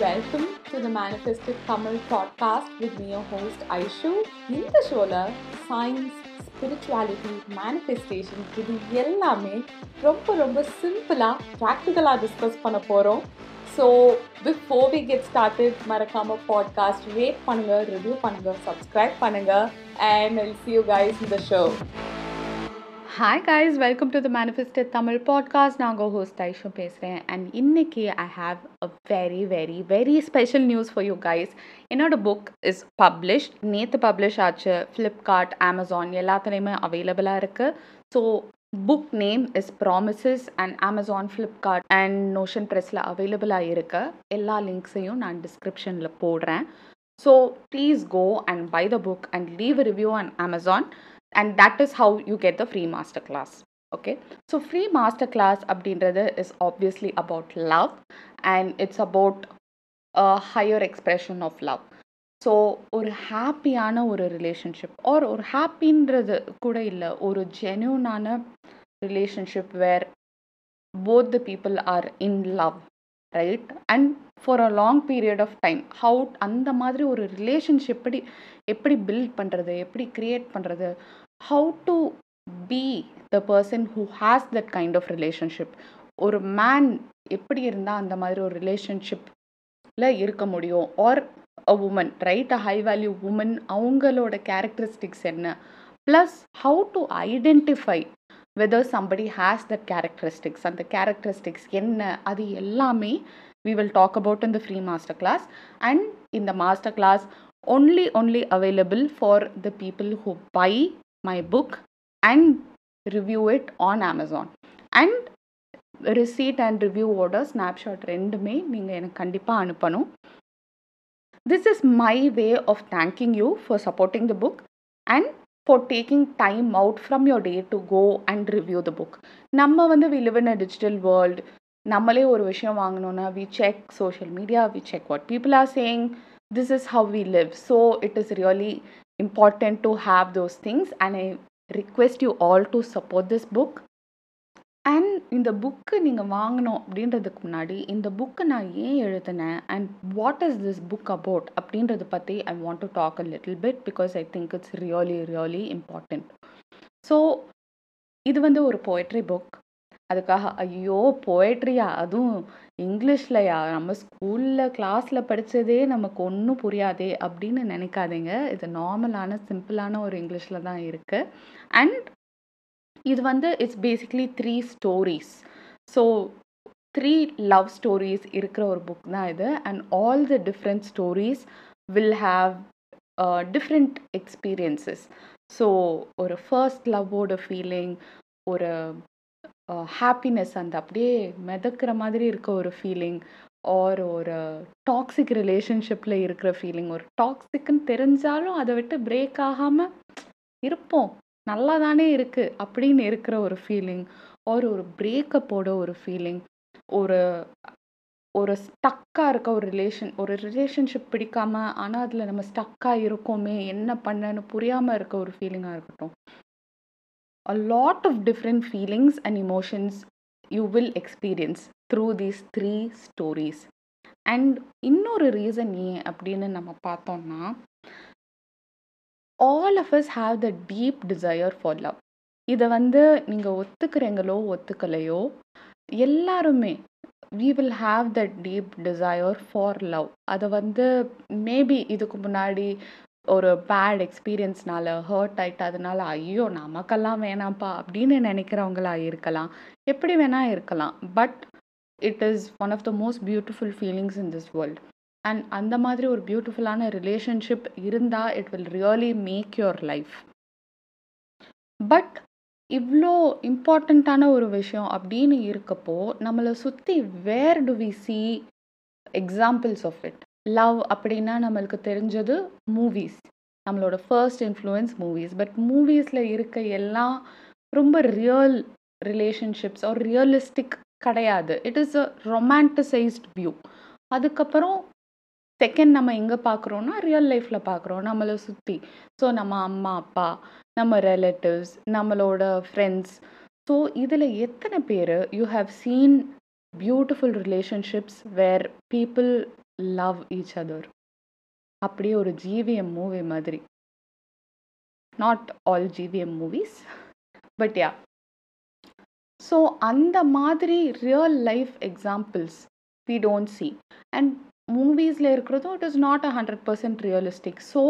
Welcome to the Manifested Tamil podcast with me, host Aishu இந்த ஷோவில் science spirituality manifestation இது எல்லாமே ரொம்ப ரொம்ப சிம்பிளாக ப்ராக்டிக்கலாக டிஸ்கஸ் பண்ண போகிறோம் so before we get started மறக்காம பாட்காஸ்ட் ரேட் பண்ணுங்க ரிவ்யூ பண்ணுங்க சப்ஸ்கிரைப் பண்ணுங்க and I'll see you guys இந்த show hi guys welcome to the Manifested Tamil podcast நான் உங்கள் ஹோஸ்ட் ஐஷோ பேசுகிறேன் அண்ட் இன்னைக்கு I have a very very very special news for you guys என்னோட book is publish நேற்று publish ஆச்சு Flipkart Amazon எல்லாத்துலேயுமே அவைலபிளாக இருக்குது so book name is promises and Amazon Flipkart and Notion ப்ரெஸ்ஸில் அவைலபிளாக இருக்க. எல்லா லிங்க்ஸையும் நான் டிஸ்கிரிப்ஷனில் போடுறேன். So please go and buy the book and leave review and Amazon and that is how you get the free master class okay so free master class அப்படின்றது is obviously about love and it's about higher expression of love so ஒரு ஹாப்பியான ஒரு relationship or ஒரு ஹாப்பின்றது கூட இல்லை ஒரு ஜென்யூனான relationship where both the people are in love right and for a long period of time how அந்த மாதிரி ஒரு ரிலேஷன்ஷிப் எப்படி எப்படி பில்ட் பண்ணுறது எப்படி க்ரியேட் பண்ணுறது how to be the person who has that kind of relationship ஒரு man எப்படி இருந்தால் அந்த மாதிரி ஒரு ரிலேஷன்ஷிப்பில் இருக்க முடியும்? Or a woman right a high value woman அவங்களோட கேரக்டரிஸ்டிக்ஸ் என்ன? Plus how to identify whether somebody has that characteristics அந்த கேரக்டரிஸ்டிக்ஸ் என்ன அது எல்லாமே we will talk about in free master class and இந்த master class only only available for the people who buy my book and review it on Amazon and receipt and ரிவ்யூவோட snapshot ரெண்டுமே நீங்கள் எனக்கு கண்டிப்பாக அனுப்பணும் this is my way of thanking you for supporting the book and for taking time out from your day to go and review the book நம்ம வந்து we live in a digital world நம்மளே ஒரு விஷயம் வாங்கணும்னா we check social media we check what people are saying this is how we live so it is really important to have those things and I request you all to support this book And இந்த book நீங்கள் வாங்கணும் அப்படின்றதுக்கு முன்னாடி இந்த book நான் ஏன் எழுதினேன்? And what is this book about அப்படின்றத பற்றி I want to talk a little bit because I think it's really really important so இது வந்து ஒரு போய்ட்ரி புக் அதுக்காக ஐயோ போய்ட்ரியா அதுவும் இங்கிலீஷ்லையா? நம்ம ஸ்கூலில் கிளாஸில் படித்ததே நமக்கு ஒன்றும் புரியாதே அப்படின்னு நினைக்காதீங்க. இது நார்மலான சிம்பிளான ஒரு இங்கிலீஷில் தான் இருக்குது அண்ட் இது வந்து it's basically three stories so three love stories இருக்கிற ஒரு புக் தான் இது. And all the different stories will have different experiences so ஒரு ஃபர்ஸ்ட் லவ்வோட ஃபீலிங் ஒரு uh, ஹாப்பினஸ் அந்த அப்படியே மிதக்கிற மாதிரி இருக்க ஒரு ஃபீலிங் ஆர் ஒரு டாக்ஸிக் ரிலேஷன்ஷிப்பில் இருக்கிற ஃபீலிங் ஒரு டாக்ஸிக்குன்னு தெரிஞ்சாலும் அதை விட்டு பிரேக் ஆகாமல் இருப்போம். நல்லா தானே இருக்குது அப்படின்னு இருக்கிற ஒரு ஃபீலிங் ஆர் ஒரு பிரேக்கப்போட ஒரு ஃபீலிங் ஒரு ஒரு ஸ்டக்காக இருக்க ஒரு ரிலேஷன் ஒரு ரிலேஷன்ஷிப் பிடிக்காமல் ஆனால் அதில் நம்ம ஸ்டக்காக இருக்கோமே என்ன பண்ணன்னு புரியாமல் இருக்க ஒரு ஃபீலிங்காக இருக்கட்டும். A lot of different feelings and emotions you will experience through these three stories and இன்னொரு ரீசன் ஏன் அப்படின்னு நம்ம பார்த்தோம்னா all of us have the deep desire for love இதை வந்து நீங்கள் ஒத்துக்கிறீங்களோ ஒத்துக்கலையோ எல்லாருமே we will have the deep desire for love அதை வந்து மேபி இதுக்கு முன்னாடி ஒரு பேட் எக்ஸ்பீரியன்ஸ்னால ஹர்ட் ஆகிட்டு அதனால ஐயோ நமக்கெல்லாம் வேணாம்ப்பா அப்படின்னு நினைக்கிறவங்களா இருக்கலாம். எப்படி வேணால் இருக்கலாம். But it is one of the most beautiful feelings in this world and அந்த மாதிரி ஒரு பியூட்டிஃபுல்லான ரிலேஷன்ஷிப் இருந்தால் it will really make your life but இவ்வளோ இம்பார்ட்டண்ட்டான ஒரு விஷயம் அப்படின்னு இருக்கப்போ நம்மளை சுற்றி where do we see examples of it love அப்படின்னா நம்மளுக்கு தெரிஞ்சது மூவிஸ் நம்மளோட ஃபர்ஸ்ட் இன்ஃப்ளூயன்ஸ் மூவிஸ் பட் மூவிஸில் இருக்க எல்லாம் ரொம்ப ரியல் ரிலேஷன்ஷிப்ஸ் ஒரு ரியலிஸ்டிக் கிடையாது. It is a romanticized view அதுக்கப்புறம் செகண்ட் நம்ம எங்கே பார்க்குறோன்னா ரியல் லைஃப்பில் பார்க்குறோம் நம்மளை சுற்றி ஸோ நம்ம அம்மா அப்பா நம்ம ரிலேட்டிவ்ஸ் நம்மளோட ஃப்ரெண்ட்ஸ் ஸோ இதில் எத்தனை பேர் you have seen beautiful relationships where people love each other அப்படியே ஒரு ஜிவிஎம் மூவி மாதிரி. Not all GVM movies but ya so அந்த மாதிரி real life examples we don't see and மூவிஸில் இருக்கிறதும் it is not a hundred percent realistic so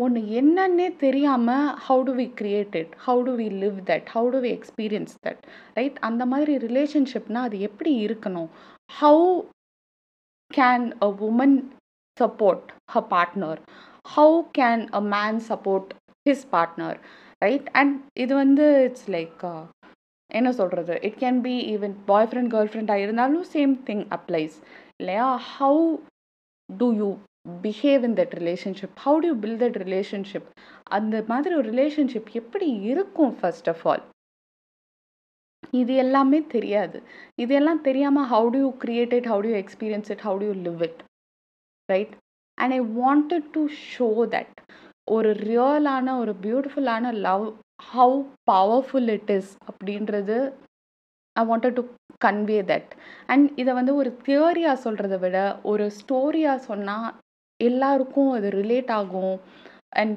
ஒன்று என்னன்னே தெரியாமல் how do we create it how do we live that how do we experience that right அந்த மாதிரி ரிலேஷன்ஷிப்னால் அது எப்படி இருக்கணும்? How can a woman support her partner how can a man support his partner right and இது வந்து it's like என்ன சொல்கிறது it can be even boyfriend girl ஃப்ரெண்டாக இருந்தாலும் சேம் திங் அப்ளைஸ் இல்லையா? How do you behave in that relationship how do you build that relationship அந்த மாதிரி ஒரு ரிலேஷன்ஷிப் எப்படி இருக்கும் ஃபர்ஸ்ட் ஆஃப் ஆல் இது எல்லாமே தெரியாது. இது எல்லாம் தெரியாமல் how do you create it how do you experience it how do you live it right and I wanted to show that ஒரு ரியலான ஒரு பியூட்டிஃபுல்லான love how powerful it is அப்படின்றது I wanted to convey that and இதை வந்து ஒரு தியோரியாக சொல்கிறத விட ஒரு ஸ்டோரியாக சொன்னால் எல்லாருக்கும் அது ரிலேட் ஆகும். And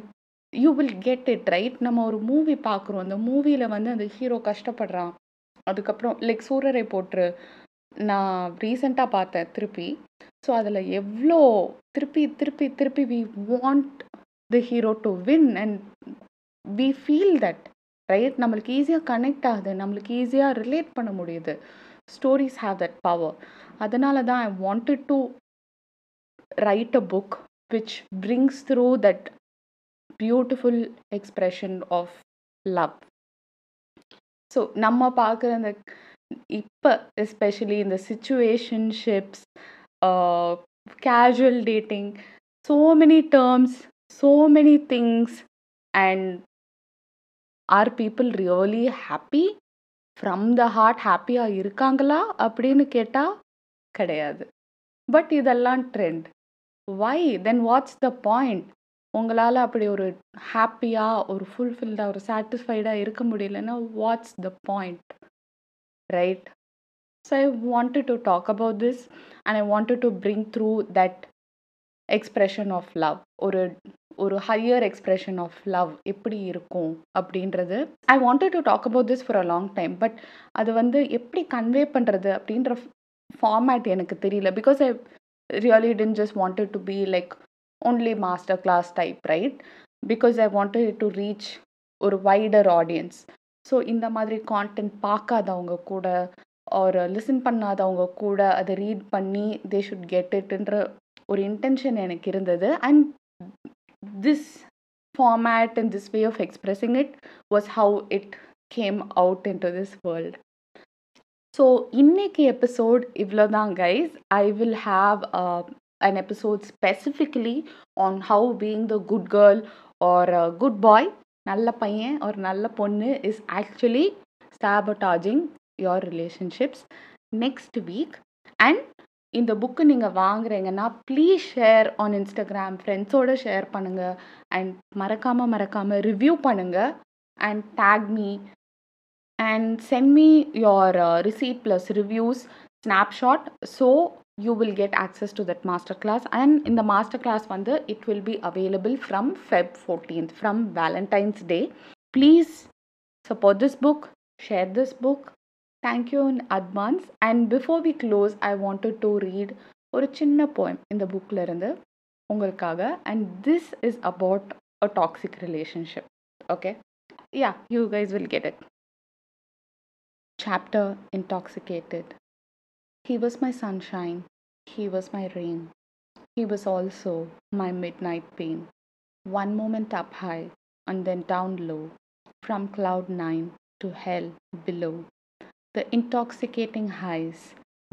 you will get it right நம்ம ஒரு மூவி பார்க்குறோம். அந்த மூவியில் வந்து அந்த ஹீரோ கஷ்டப்படுறான். அதுக்கப்புறம் லைக் சூரரை போட்டு நான் ரீசெண்டாக பார்த்தேன் திருப்பி. ஸோ அதில் எவ்வளோ திருப்பி திருப்பி திருப்பி we want the hero to win and we feel that right நம்மளுக்கு ஈஸியாக கனெக்ட் ஆகுது. நம்மளுக்கு ஈஸியாக ரிலேட் பண்ண முடியுது. ஸ்டோரிஸ் ஹாவ் தட் பவர் அதனால தான் I wanted to write a book which brings through that beautiful expression of love so நம்ம பார்க்குற இந்த இப்போ எஸ்பெஷலி இந்த situationships casual dating so many terms so many things and are people really happy from the heart ஹாப்பியாக இருக்காங்களா? அப்படின்னு கேட்டால் கிடையாது. பட் இதெல்லாம் trend why then what's the point உங்களால் அப்படி ஒரு ஹாப்பியாக ஒரு ஃபுல்ஃபில்டாக ஒரு சாட்டிஸ்ஃபைடாக இருக்க முடியலன்னா what's the point right so I wanted to talk about this and I wanted to bring through that expression of love ஒரு ஒரு ஹையர் எக்ஸ்ப்ரெஷன் ஆஃப் லவ் எப்படி இருக்கும் அப்படின்றது. I wanted to talk about this for a long time but அது வந்து எப்படி convey பண்ணுறது அப்படின்ற ஃபார்மேட் எனக்கு தெரியல. Because I really tend just wanted to be like only master class type right because I wanted to reach ஒரு wider audience so இந்த மாதிரி கான்டென்ட் பார்க்காதவங்க கூட ஒரு லிசன் பண்ணாதவங்க கூட அதை ரீட் பண்ணி தே ஷுட் கெட் இட்ன்ற ஒரு இன்டென்ஷன் எனக்கு இருந்தது. And this format and this way of expressing it was how it came out into this world so இன்னைக்கு எபிசோட் இவ்வளோ தான் guys I will have an episode specifically on how being the good girl or a good boy நல்ல பையன் ஒரு நல்ல பொண்ணு is actually sabotaging your relationships next week and இந்த book நீங்கள் வாங்குறீங்கன்னா ப்ளீஸ் ஷேர் ஆன் இன்ஸ்டாகிராம் ஃப்ரெண்ட்ஸோடு ஷேர் பண்ணுங்கள் அண்ட் மறக்காமல் மறக்காமல் ரிவ்யூ பண்ணுங்கள் and tag me and send me your receipt plus reviews snapshot so you will get access to that master class and இந்த master class வந்து it will be available from Feb fourteenth from Valentine's day please support this book share this book thank you in advance and before we close i wanted to read ஒரு சின்ன poem இந்த புக்கில் இருந்து உங்களுக்காக and this is about a toxic relationship okay yeah you guys will get it chapter intoxicated he was my sunshine, he was my rain, he was also my midnight pain. One moment up high and then down low, from cloud nine to hell below. The intoxicating highs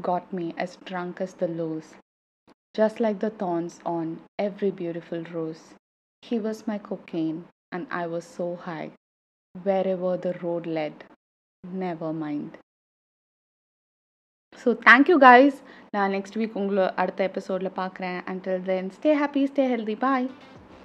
got me as drunk as the lows, just like the thorns on every beautiful rose. He was my cocaine, and I was so high. Wherever the road led, never mind. So thank you guys நான் next week உங்களை அடுத்த எபிசோடில் பார்க்குறேன் until then stay happy stay healthy bye